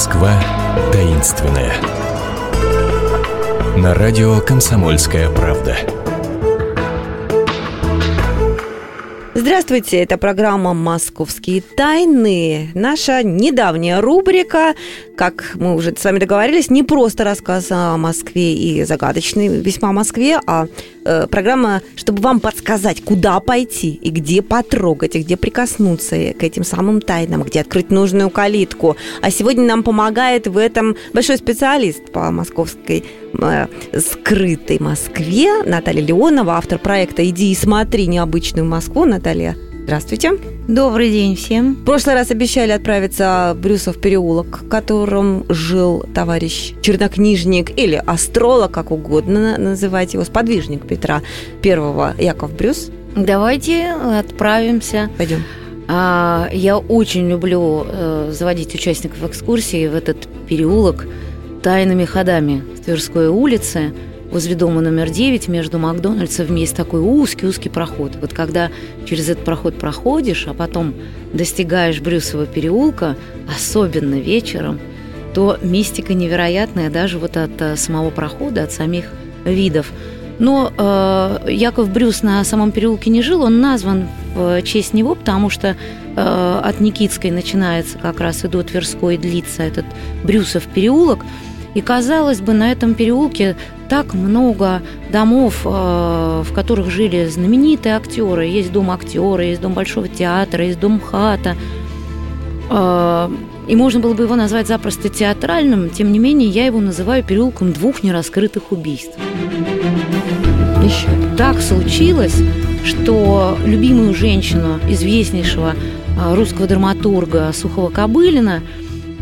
Москва таинственная. На радио «Комсомольская правда». Здравствуйте, это программа «Московские тайны». Наша недавняя рубрика, как мы уже с вами договорились, не просто рассказ о Москве и загадочной весьма Москве, а э, программа, чтобы вам подсказать, куда пойти и где потрогать, и где прикоснуться к этим самым тайнам, где открыть нужную калитку. А сегодня нам помогает в этом большой специалист по московской э, скрытой Москве Наталья Леонова, автор проекта «Иди и смотри необычную Москву». Наталья, здравствуйте. Добрый день всем. В прошлый раз обещали отправиться в Брюсов переулок, в котором жил товарищ чернокнижник или астролог, как угодно называть его, сподвижник Петра Первого Яков Брюс. Давайте отправимся. Пойдем. А, я очень люблю э, заводить участников экскурсии в этот переулок тайными ходами в Тверской улице – возле дома номер 9 между Макдональдсом есть такой узкий-узкий проход. Вот когда через этот проход проходишь, а потом достигаешь Брюсового переулка, особенно вечером, то мистика невероятная даже вот от э, самого прохода, от самих видов. Но э, Яков Брюс на самом переулке не жил, он назван в честь него, потому что э, от Никитской начинается как раз и до Тверской длится этот Брюсов переулок. И казалось бы, на этом переулке так много домов, э, в которых жили знаменитые актеры. Есть дом актера, есть дом Большого театра, есть дом хата. Э, и можно было бы его назвать запросто театральным, тем не менее я его называю переулком двух нераскрытых убийств. Еще. Так случилось, что любимую женщину известнейшего э, русского драматурга Сухого Кобылина –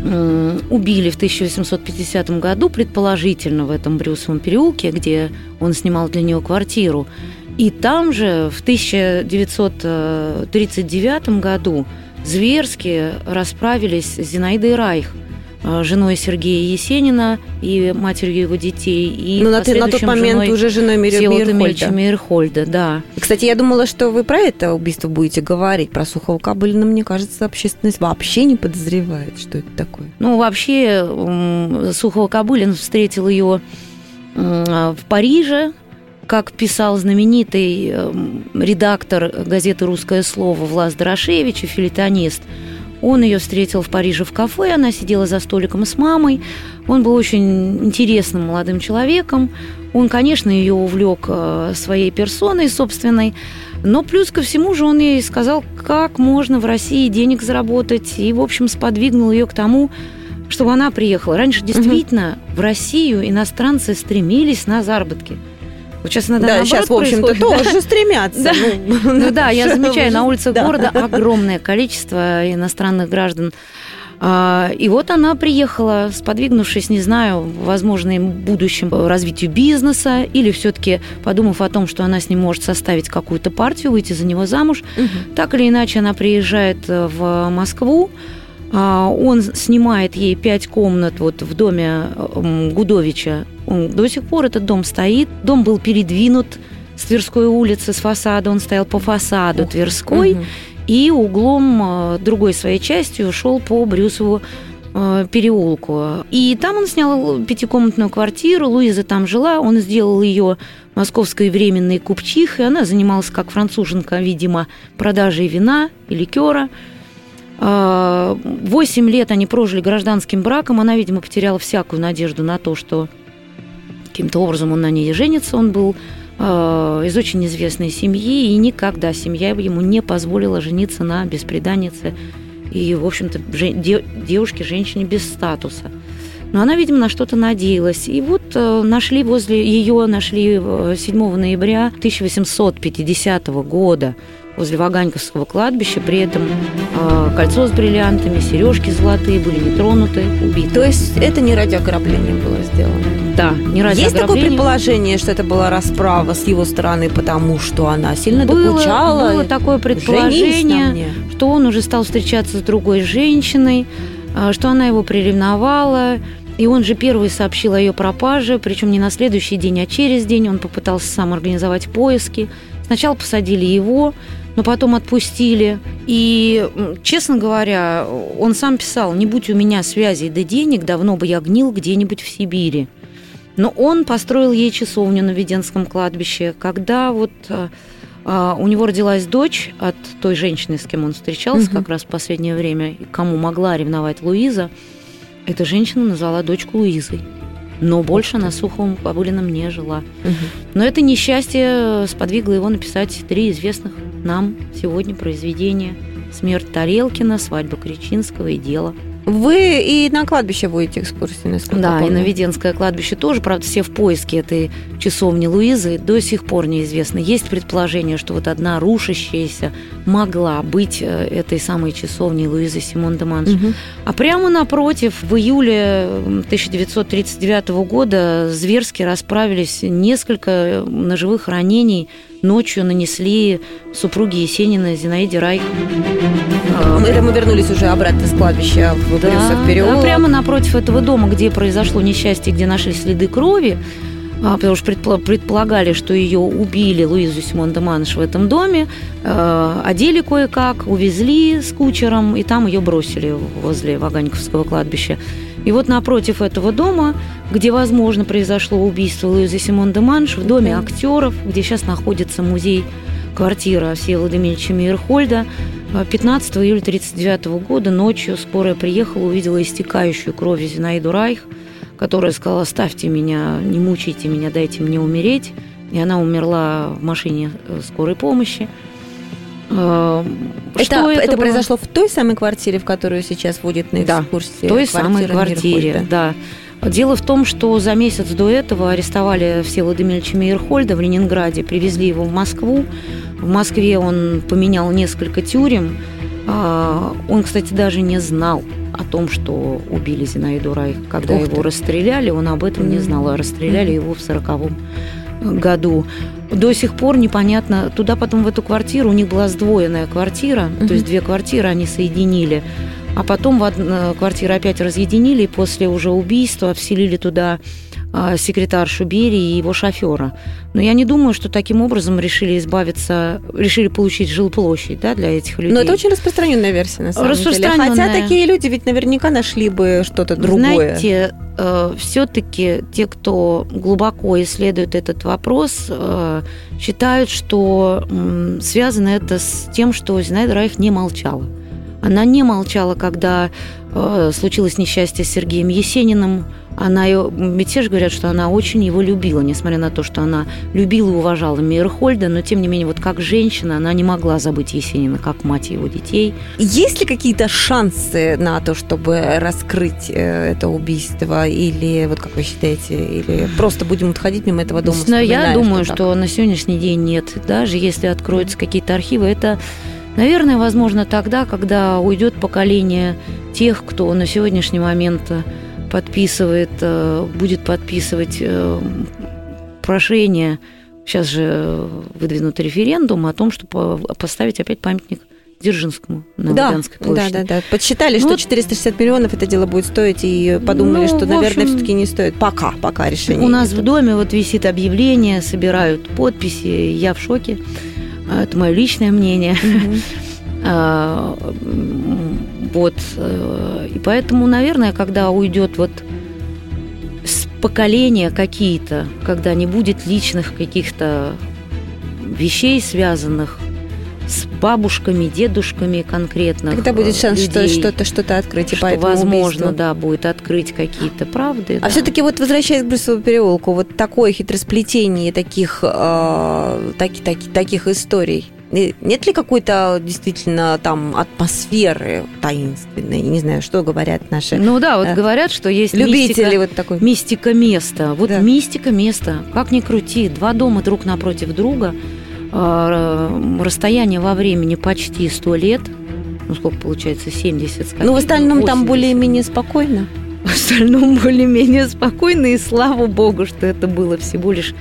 убили в 1850 году, предположительно, в этом Брюсовом переулке, где он снимал для нее квартиру. И там же в 1939 году зверски расправились с Зинаидой Райх – женой Сергея Есенина и матерью его детей. И ну, на, на тот момент уже женой Мейерхольда. Мейерхольда, да. Кстати, я думала, что вы про это убийство будете говорить, про Сухого Кобылина. Мне кажется, общественность вообще не подозревает, что это такое. Ну, вообще, Сухого Кобылин встретил ее в Париже, как писал знаменитый редактор газеты «Русское слово» Влас Дорошевич и филитонист – он ее встретил в Париже в кафе, она сидела за столиком с мамой. Он был очень интересным молодым человеком. Он, конечно, ее увлек э, своей персоной собственной, но плюс ко всему же он ей сказал, как можно в России денег заработать, и, в общем, сподвигнул ее к тому, чтобы она приехала. Раньше действительно угу. в Россию иностранцы стремились на заработки – вот сейчас иногда да, сейчас, в общем-то, тоже стремятся. Да. Ну, ну да, я замечаю, на улицах да. города огромное количество иностранных граждан. А, и вот она приехала, сподвигнувшись, не знаю, возможно, будущем развитию бизнеса, или все-таки подумав о том, что она с ним может составить какую-то партию, выйти за него замуж. Угу. Так или иначе, она приезжает в Москву. А, он снимает ей пять комнат вот в доме Гудовича. Он, до сих пор этот дом стоит. Дом был передвинут с Тверской улицы, с фасада. Он стоял по фасаду Ух, Тверской. Угу. И углом а, другой своей частью шел по Брюсову а, переулку. И там он снял пятикомнатную квартиру, Луиза там жила, он сделал ее московской временной купчихой, она занималась как француженка, видимо, продажей вина и ликера. Восемь лет они прожили гражданским браком. Она, видимо, потеряла всякую надежду на то, что каким-то образом он на ней женится. Он был э, из очень известной семьи, и никогда семья ему не позволила жениться на беспреданнице и, в общем-то, девушке, женщине без статуса. Но она, видимо, на что-то надеялась. И вот э, нашли возле ее, нашли 7 ноября 1850 года возле Ваганьковского кладбища. При этом э, кольцо с бриллиантами, сережки золотые были не тронуты, убиты. То есть это не ради ограбления было сделано? Да, не ради Есть такое предположение, что это была расправа с его стороны, потому что она сильно было, докучала? Было такое предположение, что он уже стал встречаться с другой женщиной, а, что она его приревновала, и он же первый сообщил о ее пропаже, причем не на следующий день, а через день. Он попытался сам организовать поиски. Сначала посадили его, но потом отпустили. И, честно говоря, он сам писал, не будь у меня связей да денег, давно бы я гнил где-нибудь в Сибири. Но он построил ей часовню на Веденском кладбище, когда вот а, у него родилась дочь от той женщины, с кем он встречался угу. как раз в последнее время, кому могла ревновать Луиза. Эта женщина назвала дочку Луизой. Но больше на Сухом Бабулином не жила. Угу. Но это несчастье сподвигло его написать три известных нам сегодня произведения «Смерть Тарелкина», «Свадьба Кричинского» и «Дело». Вы и на кладбище водите экскурсии, насколько Да, помню. и на Веденское кладбище тоже, правда, все в поиске этой часовни Луизы до сих пор неизвестно. Есть предположение, что вот одна рушащаяся могла быть э, этой самой часовней Луизы Симон де Манш. Угу. А прямо напротив, в июле 1939 года зверски расправились несколько ножевых ранений ночью нанесли супруги Есенина Зинаиде Рай. Это мы вернулись уже обратно с кладбища в да, Брюсов переулок. Да, прямо напротив этого дома, где произошло несчастье, где нашли следы крови, потому что предполагали, что ее убили Луизу Симон де Манш в этом доме, э, одели кое-как, увезли с кучером, и там ее бросили возле Ваганьковского кладбища. И вот напротив этого дома, где, возможно, произошло убийство Луизы Симон де Манш, в доме актеров, где сейчас находится музей квартира Всеволода Мельча Мейерхольда, 15 июля 1939 года ночью скорая приехала, увидела истекающую кровью Зинаиду Райх, которая сказала, ставьте меня, не мучайте меня, дайте мне умереть. И она умерла в машине э, скорой помощи. Э, это, что это, это произошло в той самой квартире, в которую сейчас водит на экскурсии? Да, в той самой квартире, да. Дело в том, что за месяц до этого арестовали Всеволода Емельевича Мейерхольда в Ленинграде, привезли его в Москву. В Москве он поменял несколько тюрем. А, он, кстати, даже не знал о том, что убили Зинаиду Райх. Когда Ух его ты. расстреляли, он об этом не знал, а расстреляли его в сороковом году. До сих пор непонятно. Туда потом в эту квартиру, у них была сдвоенная квартира, угу. то есть две квартиры они соединили. А потом в одну, э, квартиру опять разъединили, и после уже убийства вселили туда секретаршу Берии и его шофера. Но я не думаю, что таким образом решили избавиться, решили получить жилплощадь да, для этих людей. Но это очень распространенная версия, на самом деле. Хотя такие люди ведь наверняка нашли бы что-то другое. Знаете, э, все-таки те, кто глубоко исследует этот вопрос, э, считают, что связано это с тем, что Зинаида Райх не молчала. Она не молчала, когда э, случилось несчастье с Сергеем Есениным. Она же говорят, что она очень его любила, несмотря на то, что она любила и уважала Мейерхольда, но тем не менее, вот как женщина, она не могла забыть Есенина, как мать его детей. Есть ли какие-то шансы на то, чтобы раскрыть э, это убийство, или вот как вы считаете, или просто будем отходить мимо этого дома? Но я думаю, что, что на сегодняшний день нет. Даже если откроются какие-то архивы, это Наверное, возможно тогда, когда уйдет поколение тех, кто на сегодняшний момент подписывает, э, будет подписывать э, прошение, сейчас же выдвинут референдум о том, чтобы поставить опять памятник Дзержинскому на да, Лубянской площади. Да, да, да. Подсчитали, ну, что 460 миллионов это дело будет стоить, и подумали, ну, что, наверное, все-таки не стоит. Пока, пока решение. У нас в доме вот висит объявление, собирают подписи, я в шоке. А, это мое личное мнение. А, вот. Э, и поэтому, наверное, когда уйдет вот с поколения какие-то, когда не будет личных каких-то вещей, связанных с бабушками, дедушками конкретно. Когда будет шанс людей, что что-то что-то открыть, и что, возможно, убийству. да, будет открыть какие-то правды. А да. все-таки вот возвращаясь к Брюсову переулку, вот такое хитросплетение таких, э, таки, таки, таких историй, нет ли какой-то действительно там атмосферы таинственной? Не знаю, что говорят наши. Ну да, вот э, говорят, что есть любители мистика, вот такой. Мистика места. Вот да. мистика места. Как ни крути, два дома друг напротив друга, э, расстояние во времени почти сто лет. Ну сколько получается, 70 Ну в остальном 80. там более-менее спокойно. В остальном более-менее спокойно, и слава богу, что это было всего лишь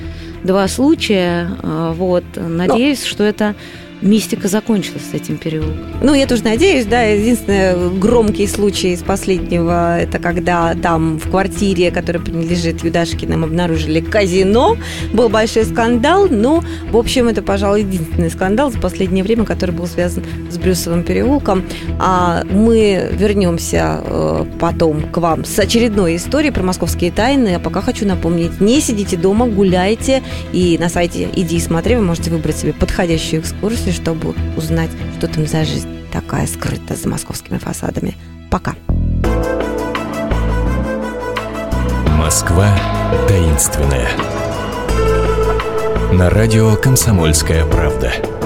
два случая. А, вот. Надеюсь, Но... что это мистика закончилась с этим переулком. Ну, я тоже надеюсь, да, единственный громкий случай из последнего, это когда там в квартире, которая принадлежит Юдашкиным, обнаружили казино, был большой скандал, но, в общем, это, пожалуй, единственный скандал за последнее время, который был связан с Брюсовым переулком. А мы вернемся э, потом к вам с очередной историей про московские тайны, а пока хочу напомнить, не сидите дома, гуляйте, и на сайте «Иди и смотри» вы можете выбрать себе подходящую экскурсию, экскурсию, чтобы узнать, что там за жизнь такая скрыта за московскими фасадами. Пока. Москва таинственная. На радио «Комсомольская правда».